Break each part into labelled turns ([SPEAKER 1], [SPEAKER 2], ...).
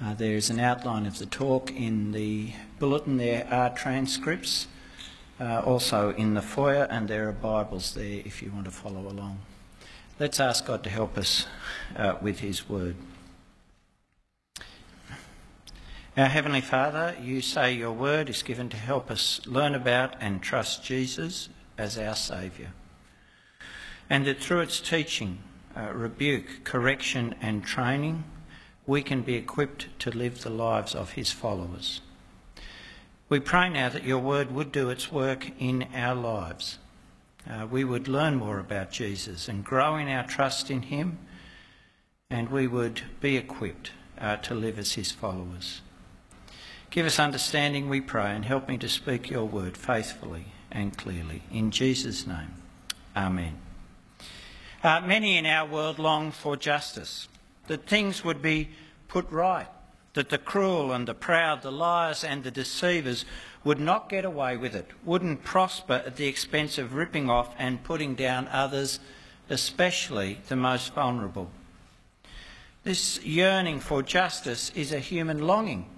[SPEAKER 1] Uh, there is an outline of the talk in the bulletin. There are transcripts uh, also in the foyer, and there are Bibles there if you want to follow along. Let's ask God to help us uh, with His word. Our Heavenly Father, you say your word is given to help us learn about and trust Jesus as our Saviour, and that through its teaching, uh, rebuke, correction, and training, we can be equipped to live the lives of His followers. We pray now that your word would do its work in our lives. Uh, we would learn more about Jesus and grow in our trust in him, and we would be equipped uh, to live as his followers. Give us understanding, we pray, and help me to speak your word faithfully and clearly. In Jesus' name, Amen. Uh, many in our world long for justice, that things would be put right, that the cruel and the proud, the liars and the deceivers would not get away with it, wouldn't prosper at the expense of ripping off and putting down others, especially the most vulnerable. This yearning for justice is a human longing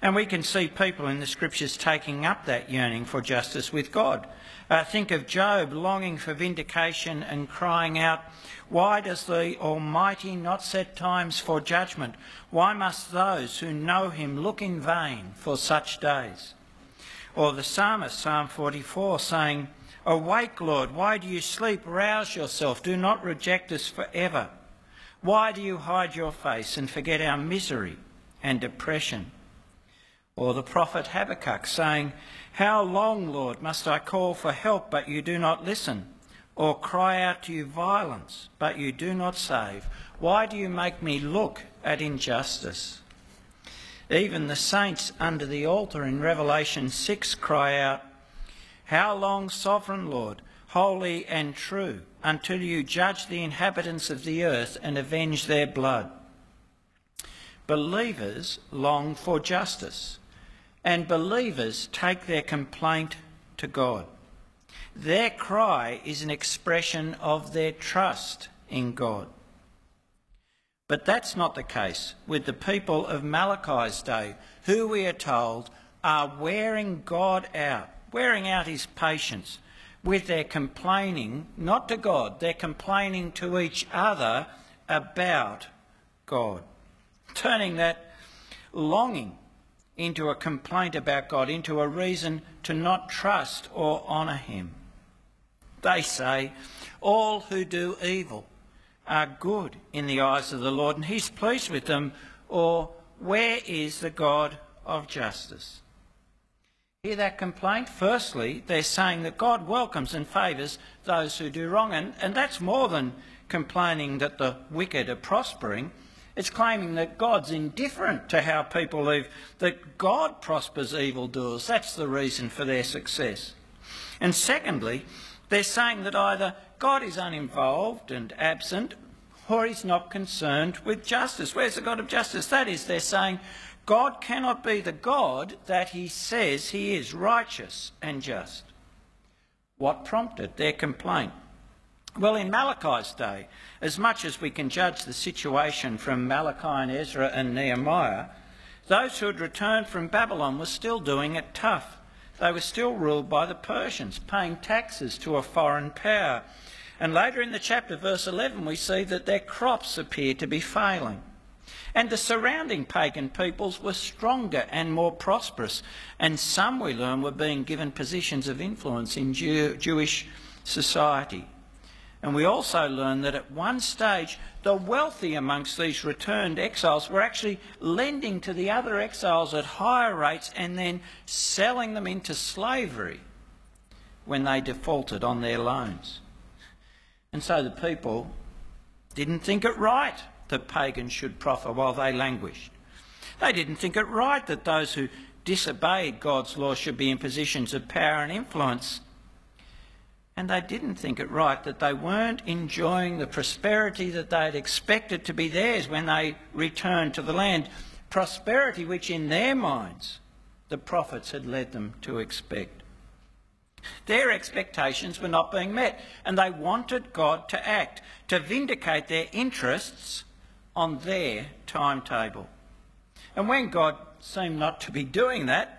[SPEAKER 1] and we can see people in the scriptures taking up that yearning for justice with God. Uh, think of Job longing for vindication and crying out, Why does the Almighty not set times for judgment? Why must those who know him look in vain for such days? Or the psalmist, Psalm 44, saying, Awake, Lord, why do you sleep? Rouse yourself, do not reject us forever. Why do you hide your face and forget our misery and depression? Or the prophet Habakkuk saying, How long, Lord, must I call for help, but you do not listen? Or cry out to you violence, but you do not save? Why do you make me look at injustice? Even the saints under the altar in Revelation 6 cry out, How long, sovereign Lord, holy and true, until you judge the inhabitants of the earth and avenge their blood? Believers long for justice and believers take their complaint to God. Their cry is an expression of their trust in God. But that's not the case with the people of Malachi's day, who we are told are wearing God out, wearing out his patience with their complaining, not to God, they're complaining to each other about God, turning that longing into a complaint about God, into a reason to not trust or honour Him. They say, All who do evil are good in the eyes of the Lord, and He's pleased with them, or where is the God of justice? Hear that complaint? Firstly, they're saying that God welcomes and favours those who do wrong, and, and that's more than complaining that the wicked are prospering. It's claiming that God's indifferent to how people live, that God prospers evildoers. That's the reason for their success. And secondly, they're saying that either God is uninvolved and absent, or he's not concerned with justice. Where's the God of justice? That is, they're saying God cannot be the God that he says he is, righteous and just. What prompted their complaint? Well, in Malachi's day, as much as we can judge the situation from Malachi and Ezra and Nehemiah, those who had returned from Babylon were still doing it tough. They were still ruled by the Persians, paying taxes to a foreign power. And later in the chapter, verse 11, we see that their crops appear to be failing. And the surrounding pagan peoples were stronger and more prosperous, and some, we learn, were being given positions of influence in Jew- Jewish society. And we also learn that at one stage, the wealthy amongst these returned exiles were actually lending to the other exiles at higher rates and then selling them into slavery when they defaulted on their loans. And so the people didn't think it right that pagans should profit while they languished. They didn't think it right that those who disobeyed God's law should be in positions of power and influence and they didn't think it right that they weren't enjoying the prosperity that they had expected to be theirs when they returned to the land. Prosperity which, in their minds, the prophets had led them to expect. Their expectations were not being met, and they wanted God to act, to vindicate their interests on their timetable. And when God seemed not to be doing that,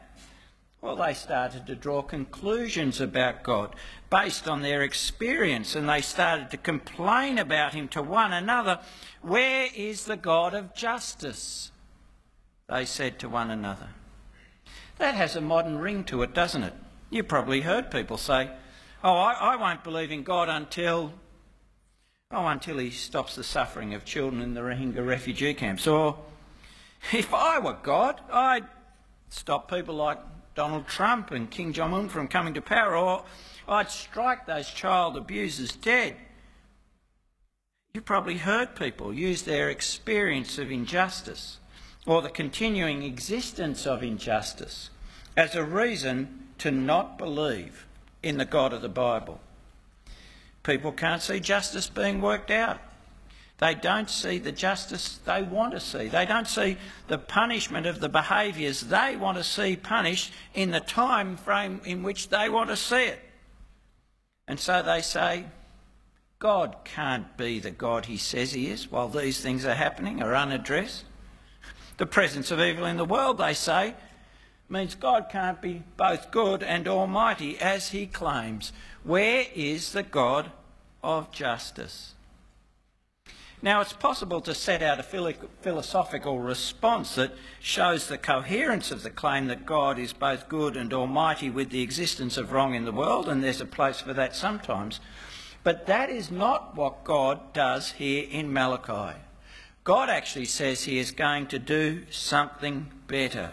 [SPEAKER 1] well, they started to draw conclusions about God based on their experience and they started to complain about Him to one another. Where is the God of justice? They said to one another. That has a modern ring to it, doesn't it? You've probably heard people say, Oh, I, I won't believe in God until. Oh, until he stops the suffering of children in the Rohingya refugee camps. Or, if I were God, I'd stop people like Donald Trump and Kim Jong un from coming to power, or I'd strike those child abusers dead. You probably heard people use their experience of injustice or the continuing existence of injustice as a reason to not believe in the God of the Bible. People can't see justice being worked out. They don't see the justice they want to see. They don't see the punishment of the behaviours they want to see punished in the time frame in which they want to see it. And so they say, God can't be the God he says he is while these things are happening, are unaddressed. The presence of evil in the world, they say, means God can't be both good and almighty as he claims. Where is the God of justice? Now, it's possible to set out a philosophical response that shows the coherence of the claim that God is both good and almighty with the existence of wrong in the world, and there's a place for that sometimes. But that is not what God does here in Malachi. God actually says he is going to do something better.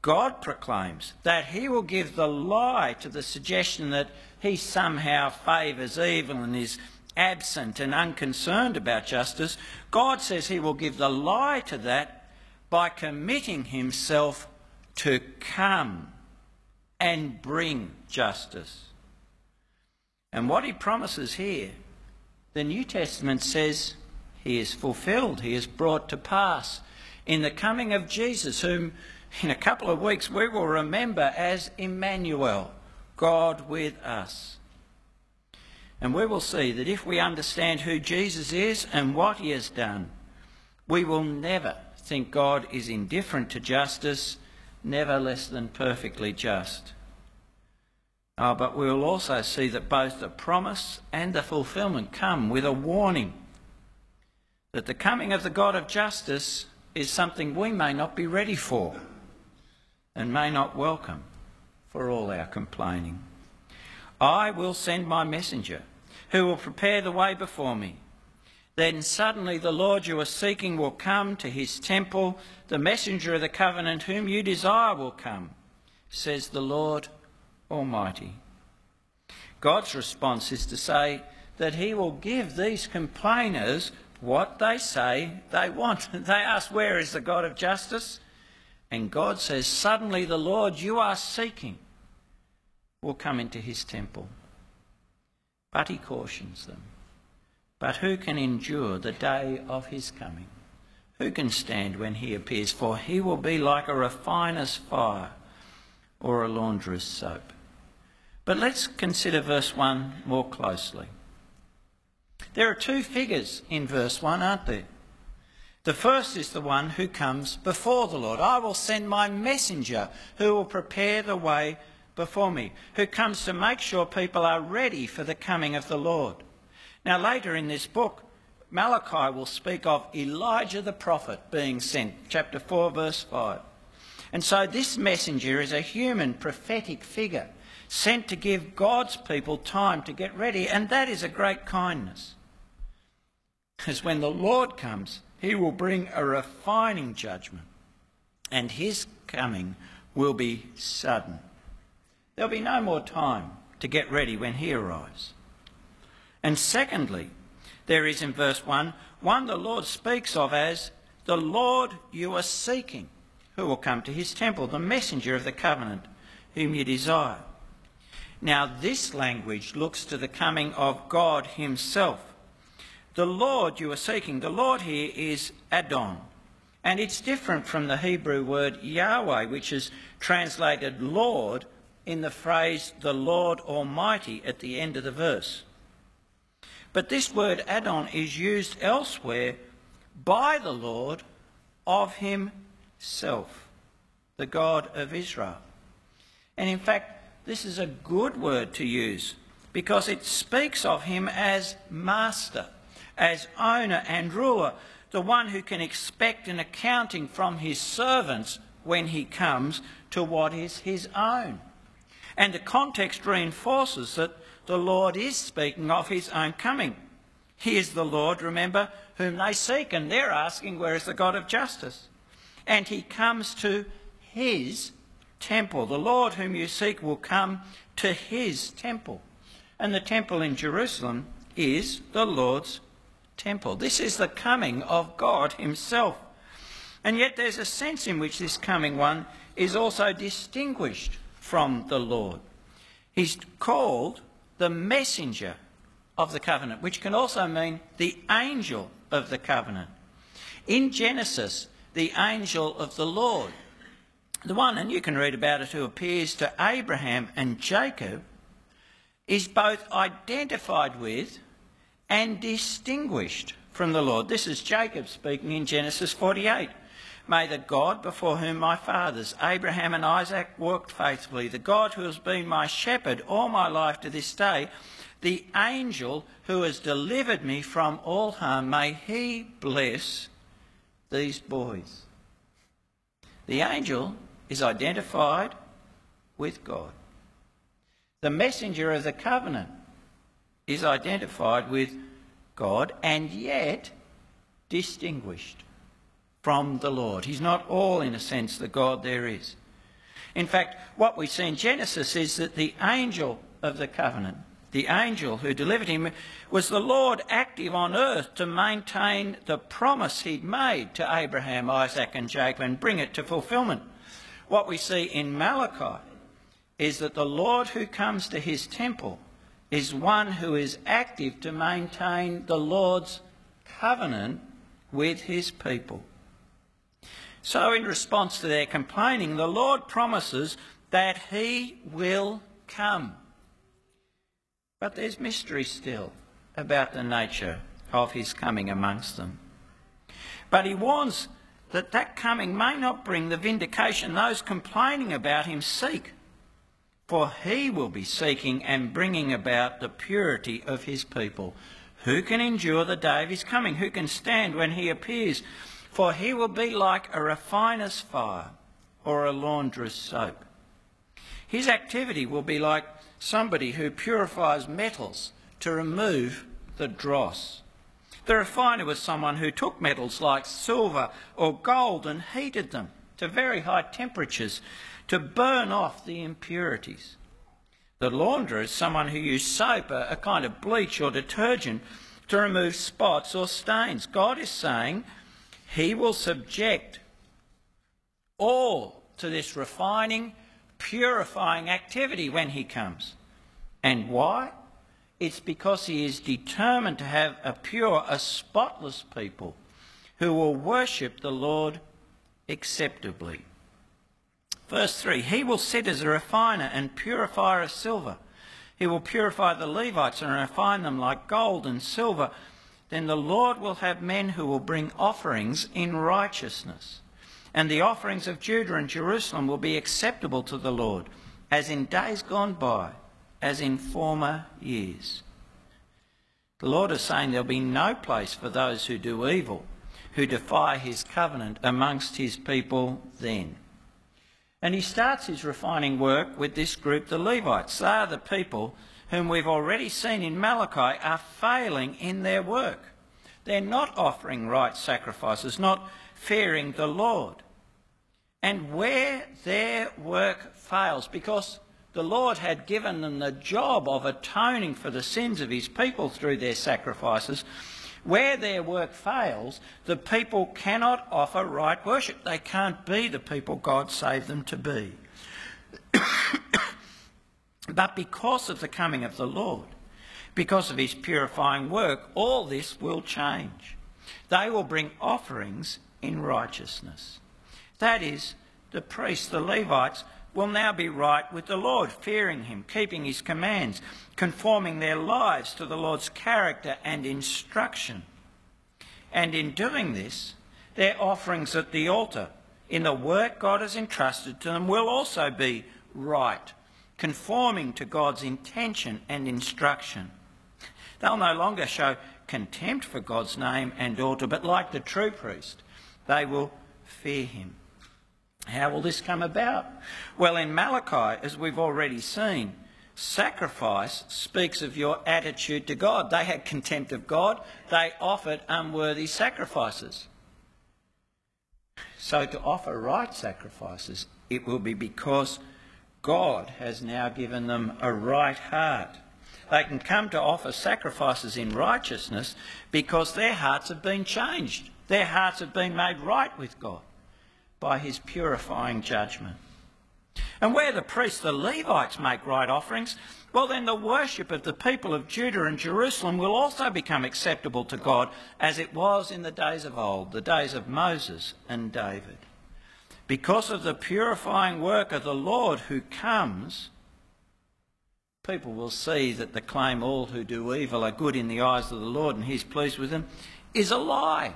[SPEAKER 1] God proclaims that he will give the lie to the suggestion that he somehow favours evil and is absent and unconcerned about justice, God says he will give the lie to that by committing himself to come and bring justice. And what he promises here, the New Testament says he is fulfilled, he is brought to pass in the coming of Jesus, whom in a couple of weeks we will remember as Emmanuel, God with us. And we will see that if we understand who Jesus is and what he has done, we will never think God is indifferent to justice, never less than perfectly just. Oh, but we will also see that both the promise and the fulfilment come with a warning that the coming of the God of justice is something we may not be ready for and may not welcome for all our complaining. I will send my messenger, who will prepare the way before me. Then suddenly the Lord you are seeking will come to his temple. The messenger of the covenant whom you desire will come, says the Lord Almighty. God's response is to say that he will give these complainers what they say they want. They ask, Where is the God of justice? And God says, Suddenly the Lord you are seeking will come into his temple. But he cautions them. But who can endure the day of his coming? Who can stand when he appears? For he will be like a refiner's fire or a launderer's soap. But let's consider verse 1 more closely. There are two figures in verse 1, aren't there? The first is the one who comes before the Lord. I will send my messenger who will prepare the way before me, who comes to make sure people are ready for the coming of the Lord. Now, later in this book, Malachi will speak of Elijah the prophet being sent, chapter 4, verse 5. And so this messenger is a human prophetic figure sent to give God's people time to get ready, and that is a great kindness. Because when the Lord comes, he will bring a refining judgment, and his coming will be sudden. There'll be no more time to get ready when he arrives. And secondly, there is in verse 1 one the Lord speaks of as the Lord you are seeking, who will come to his temple, the messenger of the covenant, whom you desire. Now, this language looks to the coming of God himself. The Lord you are seeking, the Lord here is Adon. And it's different from the Hebrew word Yahweh, which is translated Lord in the phrase the Lord Almighty at the end of the verse. But this word Adon is used elsewhere by the Lord of himself. the God of Israel. And in fact, this is a good word to use because it speaks of him as master, as owner and ruler, the one who can expect an accounting from his servants when he comes to what is his own. And the context reinforces that the Lord is speaking of his own coming. He is the Lord, remember, whom they seek, and they're asking, Where is the God of justice? And he comes to his temple. The Lord whom you seek will come to his temple. And the temple in Jerusalem is the Lord's temple. This is the coming of God himself. And yet there's a sense in which this coming one is also distinguished from the Lord. He's called the messenger of the covenant, which can also mean the angel of the covenant. In Genesis, the angel of the Lord, the one, and you can read about it, who appears to Abraham and Jacob, is both identified with and distinguished from the Lord. This is Jacob speaking in Genesis 48. May the God before whom my fathers, Abraham and Isaac, worked faithfully, the God who has been my shepherd all my life to this day, the angel who has delivered me from all harm, may he bless these boys. The angel is identified with God. The messenger of the covenant is identified with God and yet distinguished from the Lord. He's not all, in a sense, the God there is. In fact, what we see in Genesis is that the angel of the covenant the angel who delivered him, was the Lord active on earth to maintain the promise he'd made to Abraham, Isaac, and Jacob and bring it to fulfillment. What we see in Malachi is that the Lord who comes to his temple is one who is active to maintain the Lord's covenant with his people. So, in response to their complaining, the Lord promises that he will come. But there's mystery still about the nature of his coming amongst them. But he warns that that coming may not bring the vindication those complaining about him seek, for he will be seeking and bringing about the purity of his people. Who can endure the day of his coming? Who can stand when he appears? For he will be like a refiner's fire or a launderer's soap. His activity will be like somebody who purifies metals to remove the dross. The refiner was someone who took metals like silver or gold and heated them to very high temperatures to burn off the impurities. The launderer is someone who used soap, a, kind of bleach or detergent, to remove spots or stains. God is saying he will subject all to this refining purifying activity when he comes. And why? It's because he is determined to have a pure, a spotless people who will worship the Lord acceptably. Verse 3 He will sit as a refiner and purifier of silver. He will purify the Levites and refine them like gold and silver. Then the Lord will have men who will bring offerings in righteousness and the offerings of Judah and Jerusalem will be acceptable to the Lord, as in days gone by, as in former years. The Lord is saying there'll be no place for those who do evil, who defy his covenant amongst his people then. And he starts his refining work with this group, the Levites. They are the people whom we've already seen in Malachi are failing in their work. They're not offering right sacrifices, not fearing the Lord. And where their work fails, because the Lord had given them the job of atoning for the sins of his people through their sacrifices, where their work fails, the people cannot offer right worship. They can't be the people God saved them to be. but because of the coming of the Lord, because of his purifying work, all this will change. They will bring offerings in righteousness. That is, the priests, the Levites, will now be right with the Lord, fearing him, keeping his commands, conforming their lives to the Lord's character and instruction. And in doing this, their offerings at the altar, in the work God has entrusted to them will also be right, conforming to God's intention and instruction. They'll no longer show contempt for God's name and altar, but like the true priest, they will fear him. How will this come about? Well, in Malachi, as we've already seen, sacrifice speaks of your attitude to God. They had contempt of God, they offered unworthy sacrifices. So, to offer right sacrifices, it will be because God has now given them a right heart. They can come to offer sacrifices in righteousness because their hearts have been changed. Their hearts have been made right with God by his purifying judgment. And where the priests, the Levites, make right offerings, well, then the worship of the people of Judah and Jerusalem will also become acceptable to God as it was in the days of old, the days of Moses and David. Because of the purifying work of the Lord who comes, people will see that the claim all who do evil are good in the eyes of the Lord and he's pleased with them is a lie.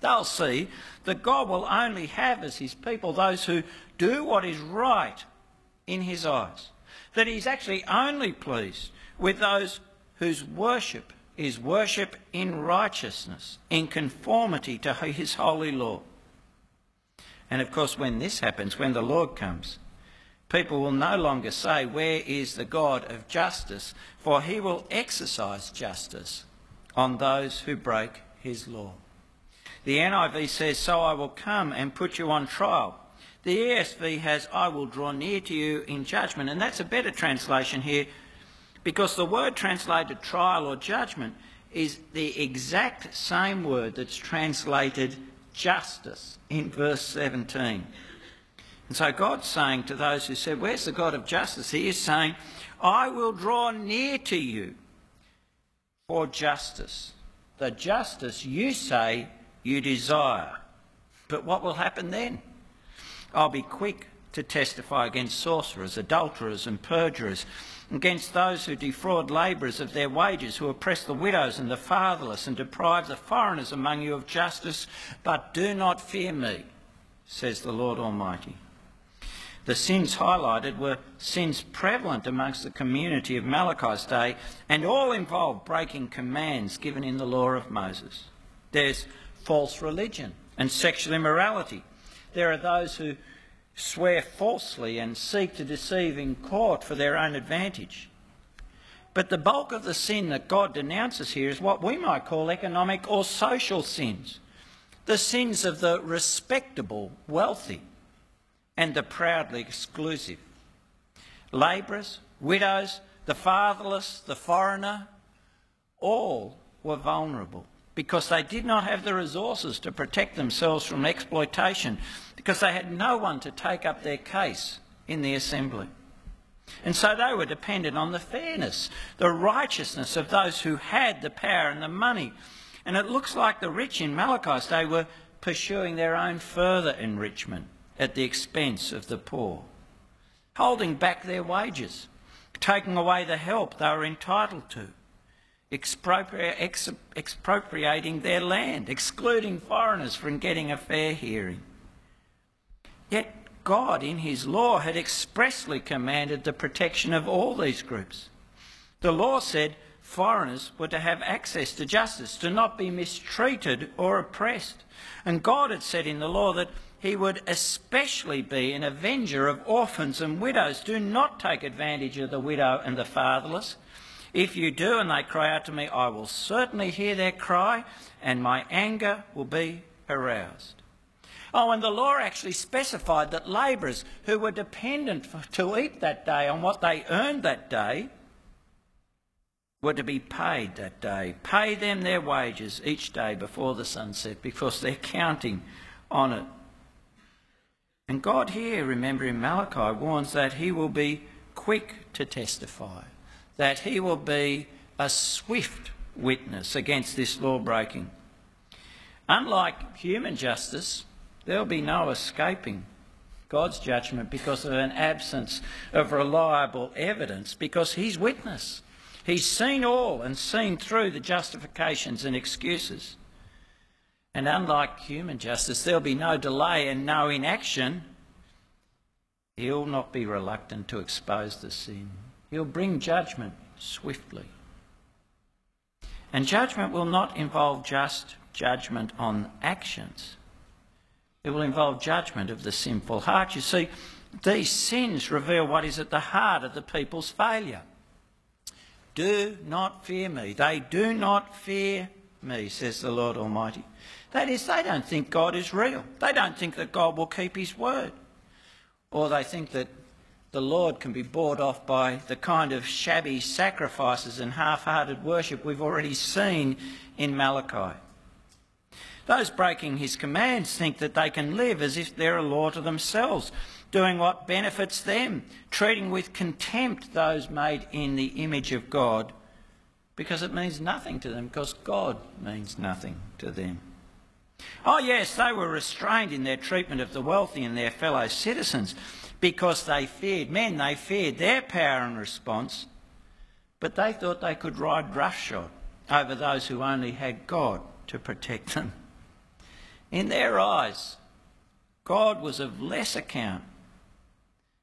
[SPEAKER 1] They'll see that God will only have as his people those who do what is right in his eyes. That he's actually only pleased with those whose worship is worship in righteousness, in conformity to his holy law. And of course, when this happens, when the Lord comes, people will no longer say, Where is the God of justice? For he will exercise justice on those who break his law. The NIV says, So I will come and put you on trial. The ESV has, I will draw near to you in judgment. And that's a better translation here because the word translated trial or judgment is the exact same word that's translated justice in verse 17. And so God's saying to those who said, Where's the God of justice? He is saying, I will draw near to you for justice. The justice you say you desire. But what will happen then? I'll be quick to testify against sorcerers, adulterers, and perjurers, against those who defraud labourers of their wages, who oppress the widows and the fatherless, and deprive the foreigners among you of justice. But do not fear me, says the Lord Almighty. The sins highlighted were sins prevalent amongst the community of Malachi's day, and all involved breaking commands given in the law of Moses. There's false religion and sexual immorality. There are those who swear falsely and seek to deceive in court for their own advantage. But the bulk of the sin that God denounces here is what we might call economic or social sins. The sins of the respectable, wealthy, and the proudly exclusive. Labourers, widows, the fatherless, the foreigner, all were vulnerable because they did not have the resources to protect themselves from exploitation, because they had no one to take up their case in the assembly. And so they were dependent on the fairness, the righteousness of those who had the power and the money. And it looks like the rich in Malachi's day were pursuing their own further enrichment at the expense of the poor, holding back their wages, taking away the help they were entitled to expropriating their land, excluding foreigners from getting a fair hearing. Yet God, in His law, had expressly commanded the protection of all these groups. The law said foreigners were to have access to justice, to not be mistreated or oppressed. And God had said in the law that He would especially be an avenger of orphans and widows. Do not take advantage of the widow and the fatherless. If you do and they cry out to me, I will certainly hear their cry and my anger will be aroused. Oh, and the law actually specified that labourers who were dependent for, to eat that day on what they earned that day were to be paid that day. Pay them their wages each day before the sunset because they're counting on it. And God here, remember in Malachi, warns that he will be quick to testify that he will be a swift witness against this law breaking. Unlike human justice, there'll be no escaping God's judgment because of an absence of reliable evidence, because he's witness. He's seen all and seen through the justifications and excuses. And unlike human justice, there'll be no delay and no inaction. He'll not be reluctant to expose the sin. He'll bring judgment swiftly. And judgment will not involve just judgment on actions. It will involve judgment of the sinful heart. You see, these sins reveal what is at the heart of the people's failure. Do not fear me. They do not fear me, says the Lord Almighty. That is, they don't think God is real. They don't think that God will keep his word. Or they think that the Lord can be bought off by the kind of shabby sacrifices and half hearted worship we've already seen in Malachi. Those breaking his commands think that they can live as if they're a law to themselves, doing what benefits them, treating with contempt those made in the image of God, because it means nothing to them, because God means nothing to them. Oh, yes, they were restrained in their treatment of the wealthy and their fellow citizens because they feared men, they feared their power and response, but they thought they could ride roughshod over those who only had God to protect them. In their eyes, God was of less account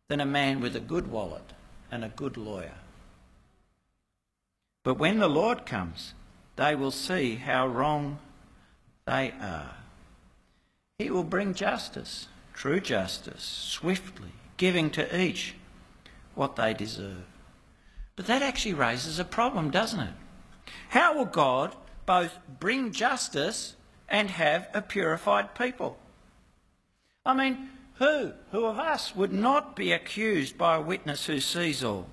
[SPEAKER 1] than a man with a good wallet and a good lawyer. But when the Lord comes, they will see how wrong they are. He will bring justice, true justice, swiftly giving to each what they deserve. But that actually raises a problem, doesn't it? How will God both bring justice and have a purified people? I mean, who, who of us would not be accused by a witness who sees all,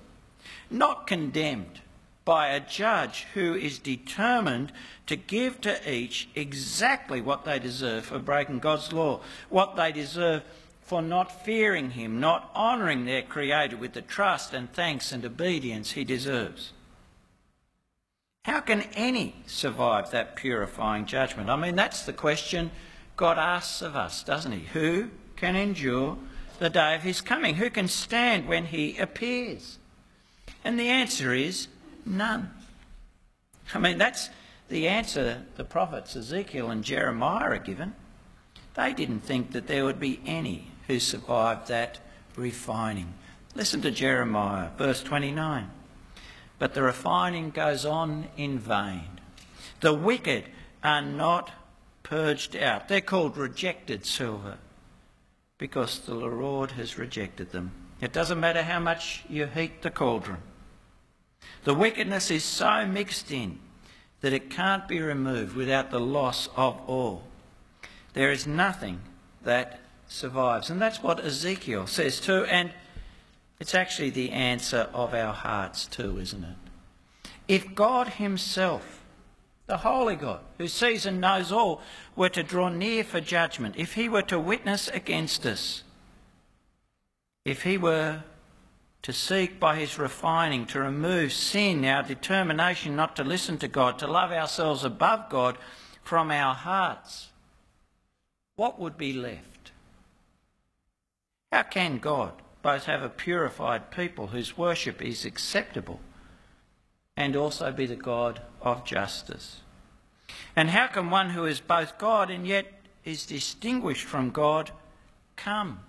[SPEAKER 1] not condemned by a judge who is determined to give to each exactly what they deserve for breaking God's law, what they deserve for not fearing him, not honouring their Creator with the trust and thanks and obedience he deserves. How can any survive that purifying judgment? I mean, that's the question God asks of us, doesn't he? Who can endure the day of his coming? Who can stand when he appears? And the answer is none. I mean, that's the answer the prophets Ezekiel and Jeremiah are given. They didn't think that there would be any who survived that refining. Listen to Jeremiah, verse 29. But the refining goes on in vain. The wicked are not purged out. They're called rejected silver because the Lord has rejected them. It doesn't matter how much you heat the cauldron. The wickedness is so mixed in that it can't be removed without the loss of all. There is nothing that survives. And that's what Ezekiel says too. And it's actually the answer of our hearts too, isn't it? If God Himself, the Holy God, who sees and knows all, were to draw near for judgment, if He were to witness against us, if He were to seek by His refining to remove sin, our determination not to listen to God, to love ourselves above God from our hearts, what would be left? How can God both have a purified people whose worship is acceptable and also be the God of justice? And how can one who is both God and yet is distinguished from God come?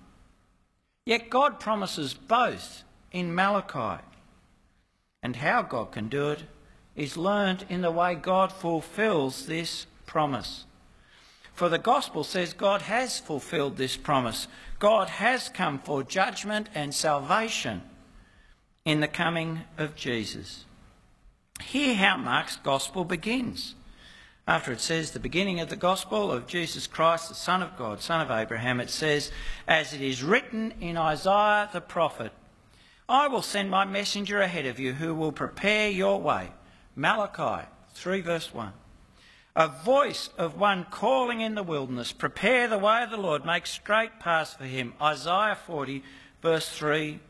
[SPEAKER 1] Yet God promises both in Malachi. And how God can do it is learned in the way God fulfills this promise. For the gospel says God has fulfilled this promise. God has come for judgment and salvation in the coming of Jesus. Hear how Mark's gospel begins. After it says the beginning of the gospel of Jesus Christ, the Son of God, Son of Abraham, it says, As it is written in Isaiah the prophet, I will send my messenger ahead of you who will prepare your way. Malachi 3 verse 1 a voice of one calling in the wilderness, prepare the way of the Lord, make straight paths for him. Isaiah 40, verse 3.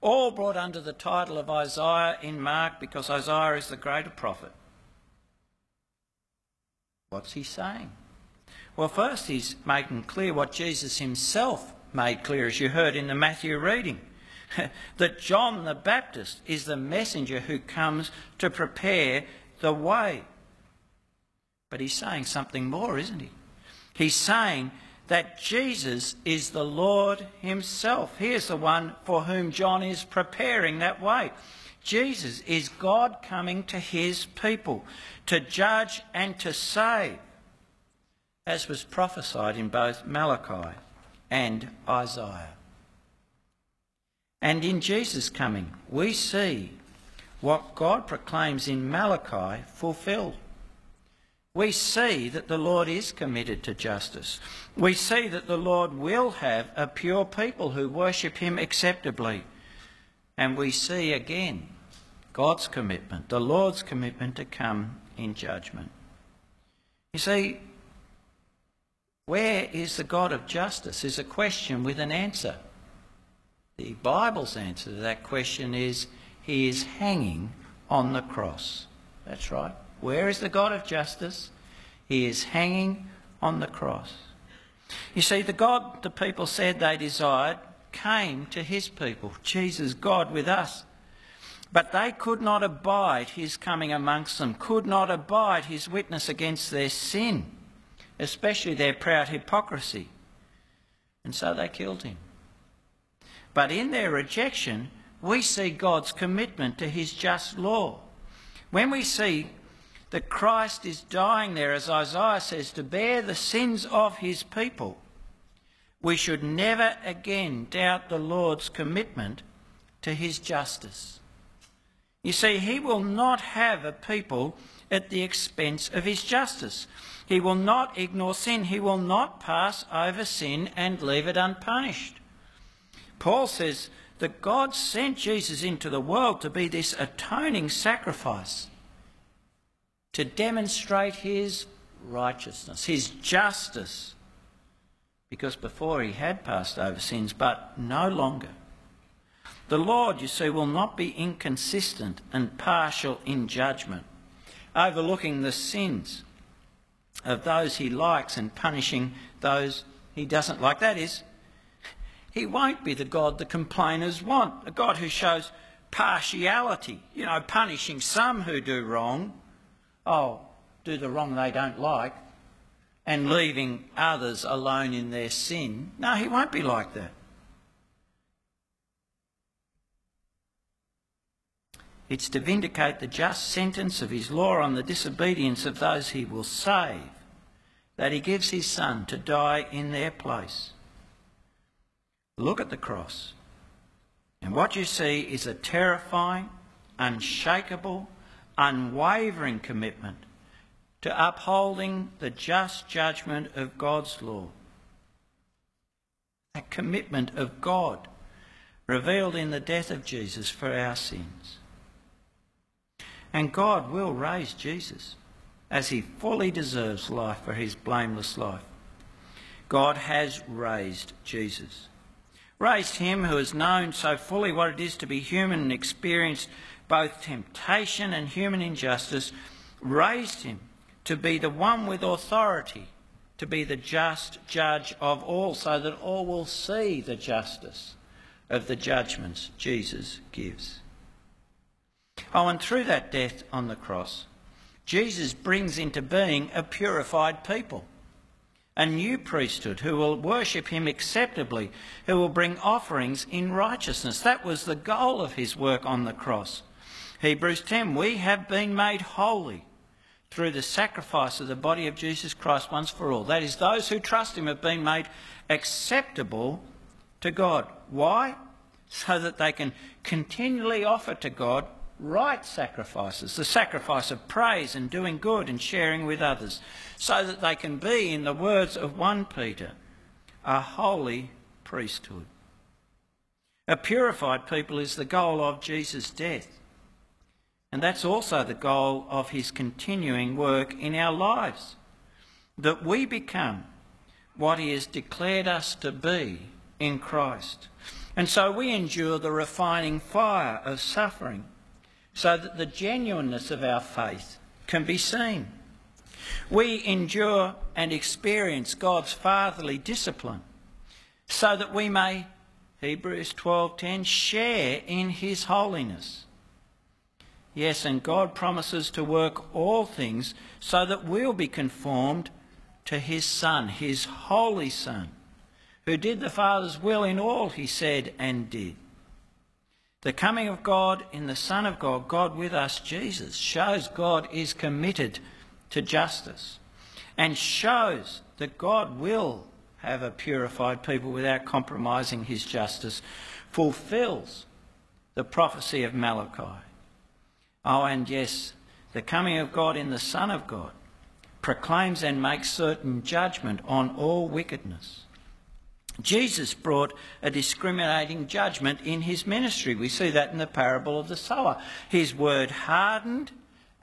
[SPEAKER 1] All brought under the title of Isaiah in Mark because Isaiah is the greater prophet. What's he saying? Well, first, he's making clear what Jesus himself made clear, as you heard in the Matthew reading that John the Baptist is the messenger who comes to prepare the way but he's saying something more, isn't he? He's saying that Jesus is the Lord himself. He is the one for whom John is preparing that way. Jesus is God coming to his people to judge and to save, as was prophesied in both Malachi and Isaiah. And in Jesus' coming, we see what God proclaims in Malachi fulfilled. We see that the Lord is committed to justice. We see that the Lord will have a pure people who worship Him acceptably. And we see again God's commitment, the Lord's commitment to come in judgment. You see, where is the God of justice is a question with an answer. The Bible's answer to that question is He is hanging on the cross. That's right. Where is the God of justice? He is hanging on the cross. You see, the God the people said they desired came to his people, Jesus, God with us. But they could not abide his coming amongst them, could not abide his witness against their sin, especially their proud hypocrisy. And so they killed him. But in their rejection, we see God's commitment to his just law. When we see that Christ is dying there, as Isaiah says, to bear the sins of his people, we should never again doubt the Lord's commitment to his justice. You see, he will not have a people at the expense of his justice. He will not ignore sin. He will not pass over sin and leave it unpunished. Paul says that God sent Jesus into the world to be this atoning sacrifice to demonstrate his righteousness, his justice, because before he had passed over sins, but no longer. The Lord, you see, will not be inconsistent and partial in judgment, overlooking the sins of those he likes and punishing those he doesn't like. That is, he won't be the God the complainers want, a God who shows partiality, you know, punishing some who do wrong oh, do the wrong they don't like, and leaving others alone in their sin. No, he won't be like that. It's to vindicate the just sentence of his law on the disobedience of those he will save that he gives his son to die in their place. Look at the cross. And what you see is a terrifying, unshakable, unwavering commitment to upholding the just judgment of God's law. A commitment of God revealed in the death of Jesus for our sins. And God will raise Jesus as he fully deserves life for his blameless life. God has raised Jesus. Raised him who has known so fully what it is to be human and experienced both temptation and human injustice, raised him to be the one with authority, to be the just judge of all, so that all will see the justice of the judgments Jesus gives. Oh, and through that death on the cross, Jesus brings into being a purified people, a new priesthood who will worship him acceptably, who will bring offerings in righteousness. That was the goal of his work on the cross. Hebrews 10 We have been made holy through the sacrifice of the body of Jesus Christ once for all. That is, those who trust him have been made acceptable to God. Why? So that they can continually offer to God right sacrifices, the sacrifice of praise and doing good and sharing with others, so that they can be, in the words of 1 Peter, a holy priesthood. A purified people is the goal of Jesus' death. And that's also the goal of his continuing work in our lives that we become what he has declared us to be in Christ. And so we endure the refining fire of suffering so that the genuineness of our faith can be seen. We endure and experience God's fatherly discipline so that we may Hebrews 12:10 share in his holiness. Yes, and God promises to work all things so that we'll be conformed to his Son, his holy Son, who did the Father's will in all he said and did. The coming of God in the Son of God, God with us, Jesus, shows God is committed to justice and shows that God will have a purified people without compromising his justice, fulfills the prophecy of Malachi. Oh, and yes, the coming of God in the Son of God proclaims and makes certain judgment on all wickedness. Jesus brought a discriminating judgment in his ministry. We see that in the parable of the sower. His word hardened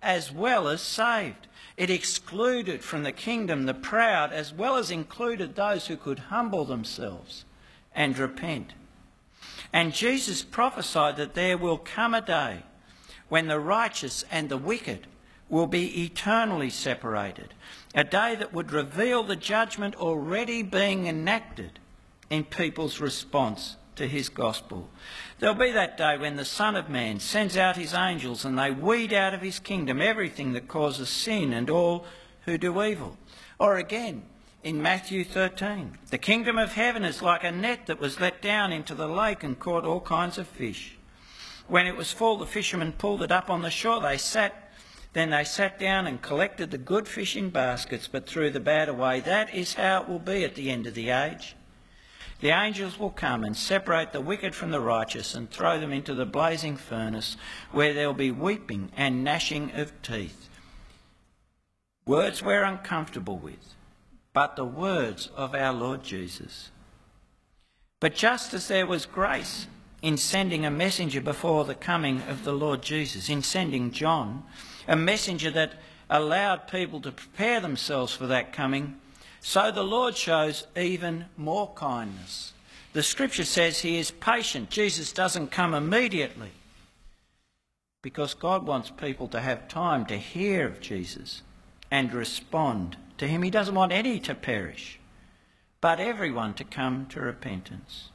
[SPEAKER 1] as well as saved. It excluded from the kingdom the proud as well as included those who could humble themselves and repent. And Jesus prophesied that there will come a day when the righteous and the wicked will be eternally separated, a day that would reveal the judgment already being enacted in people's response to his gospel. There'll be that day when the Son of Man sends out his angels and they weed out of his kingdom everything that causes sin and all who do evil. Or again, in Matthew 13, the kingdom of heaven is like a net that was let down into the lake and caught all kinds of fish. When it was full, the fishermen pulled it up on the shore. They sat then they sat down and collected the good fish in baskets, but threw the bad away. That is how it will be at the end of the age. The angels will come and separate the wicked from the righteous and throw them into the blazing furnace, where there will be weeping and gnashing of teeth. Words we're uncomfortable with, but the words of our Lord Jesus. But just as there was grace in sending a messenger before the coming of the Lord Jesus, in sending John, a messenger that allowed people to prepare themselves for that coming, so the Lord shows even more kindness. The scripture says he is patient. Jesus doesn't come immediately because God wants people to have time to hear of Jesus and respond to him. He doesn't want any to perish, but everyone to come to repentance.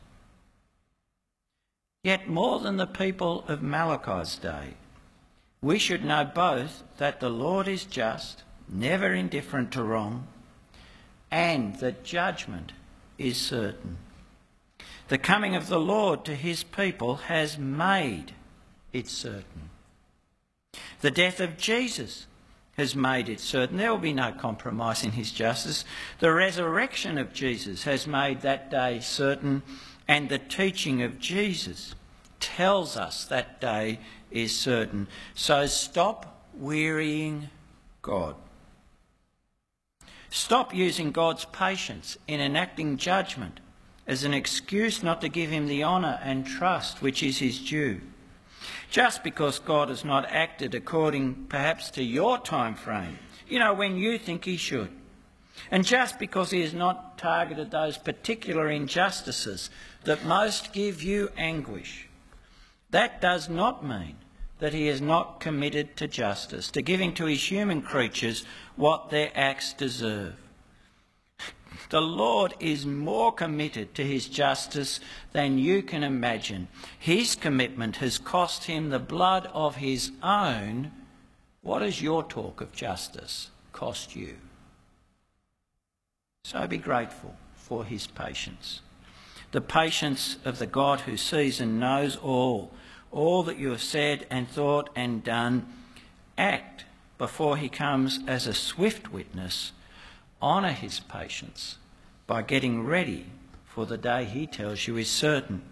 [SPEAKER 1] Yet, more than the people of Malachi's day, we should know both that the Lord is just, never indifferent to wrong, and that judgment is certain. The coming of the Lord to his people has made it certain. The death of Jesus has made it certain. There will be no compromise in his justice. The resurrection of Jesus has made that day certain, and the teaching of Jesus tells us that day is certain. So stop wearying God. Stop using God's patience in enacting judgment as an excuse not to give him the honour and trust which is his due. Just because God has not acted according perhaps to your time frame, you know, when you think he should. And just because he has not targeted those particular injustices that most give you anguish, that does not mean that he is not committed to justice, to giving to his human creatures what their acts deserve. The Lord is more committed to his justice than you can imagine. His commitment has cost him the blood of his own. What does your talk of justice cost you? So be grateful for his patience. The patience of the God who sees and knows all all that you have said and thought and done, act before he comes as a swift witness. Honour his patience by getting ready for the day he tells you is certain.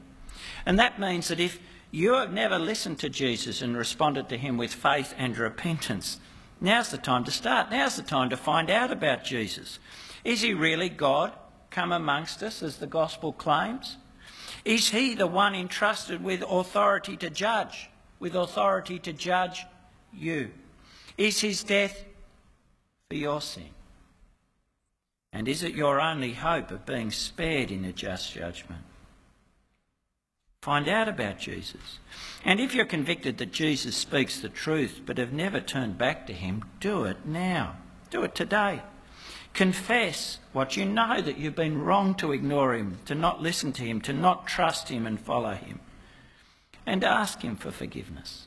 [SPEAKER 1] And that means that if you have never listened to Jesus and responded to him with faith and repentance, now's the time to start. Now's the time to find out about Jesus. Is he really God come amongst us, as the gospel claims? Is he the one entrusted with authority to judge, with authority to judge you? Is his death for your sin? And is it your only hope of being spared in a just judgment? Find out about Jesus. And if you're convicted that Jesus speaks the truth but have never turned back to him, do it now. Do it today. Confess what you know that you've been wrong to ignore him, to not listen to him, to not trust him and follow him. And ask him for forgiveness.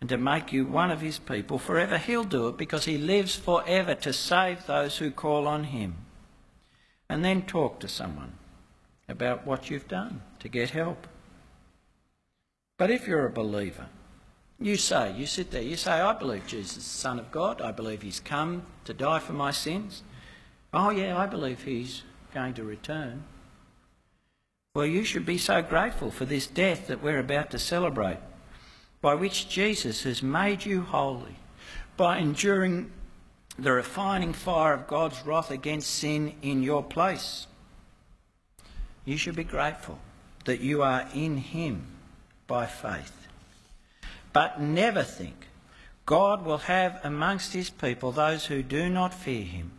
[SPEAKER 1] and to make you one of his people forever. He'll do it because he lives forever to save those who call on him. And then talk to someone about what you've done to get help. But if you're a believer, you say, you sit there, you say, I believe Jesus is the Son of God. I believe he's come to die for my sins. Oh, yeah, I believe he's going to return. Well, you should be so grateful for this death that we're about to celebrate by which Jesus has made you holy by enduring the refining fire of God's wrath against sin in your place. You should be grateful that you are in Him by faith. But never think God will have amongst His people those who do not fear Him,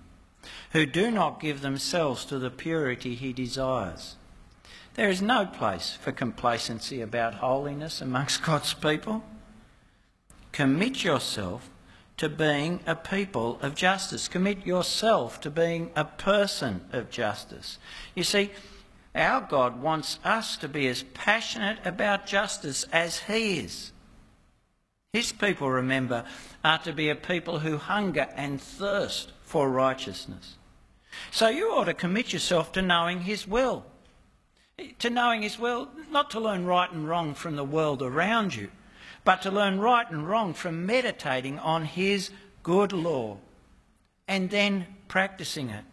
[SPEAKER 1] who do not give themselves to the purity He desires. There is no place for complacency about holiness amongst God's people. Commit yourself to being a people of justice. Commit yourself to being a person of justice. You see, our God wants us to be as passionate about justice as He is. His people, remember, are to be a people who hunger and thirst for righteousness. So you ought to commit yourself to knowing His will to knowing His will, not to learn right and wrong from the world around you, but to learn right and wrong from meditating on His good law and then practicing it.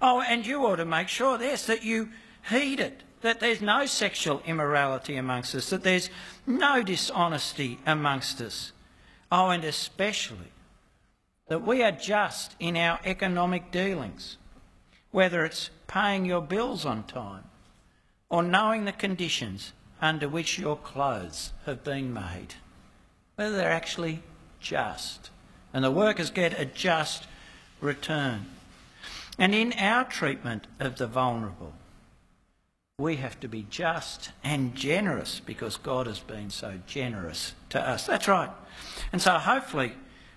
[SPEAKER 1] Oh, and you ought to make sure, yes, that you heed it, that there's no sexual immorality amongst us, that there's no dishonesty amongst us. Oh, and especially that we are just in our economic dealings, whether it's paying your bills on time or knowing the conditions under which your clothes have been made, whether they're actually just, and the workers get a just return. And in our treatment of the vulnerable, we have to be just and generous because God has been so generous to us. That's right. And so hopefully,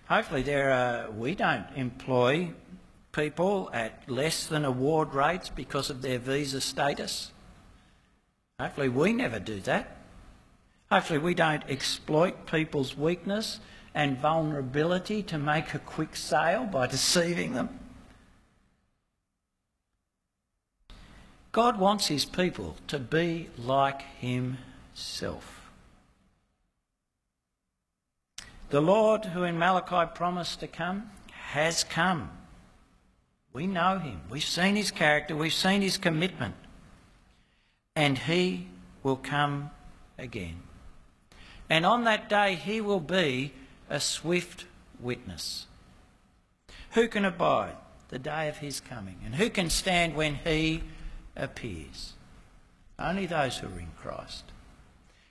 [SPEAKER 1] hopefully there are, we don't employ people at less than award rates because of their visa status. Hopefully, we never do that. Hopefully, we don't exploit people's weakness and vulnerability to make a quick sale by deceiving them. God wants his people to be like himself. The Lord, who in Malachi promised to come, has come. We know him. We've seen his character. We've seen his commitment and he will come again. And on that day, he will be a swift witness. Who can abide the day of his coming? And who can stand when he appears? Only those who are in Christ.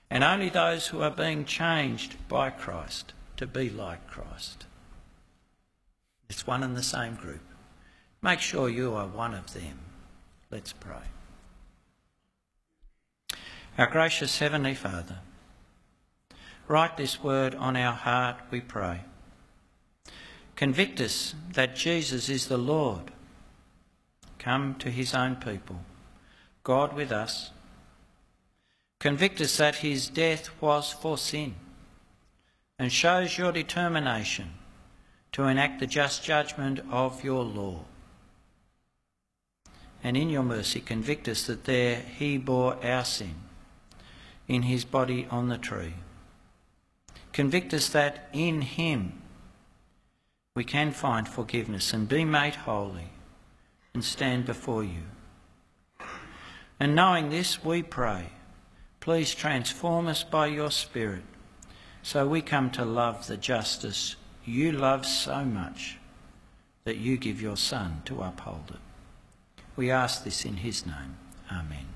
[SPEAKER 1] And only those who are being changed by Christ to be like Christ. It's one and the same group. Make sure you are one of them. Let's pray. Our gracious Heavenly Father, write this word on our heart, we pray. Convict us that Jesus is the Lord. Come to his own people, God with us. Convict us that his death was for sin and shows your determination to enact the just judgment of your law. And in your mercy, convict us that there he bore our sin in his body on the tree. Convict us that in him we can find forgiveness and be made holy and stand before you. And knowing this, we pray, please transform us by your Spirit so we come to love the justice you love so much that you give your Son to uphold it. We ask this in his name. Amen.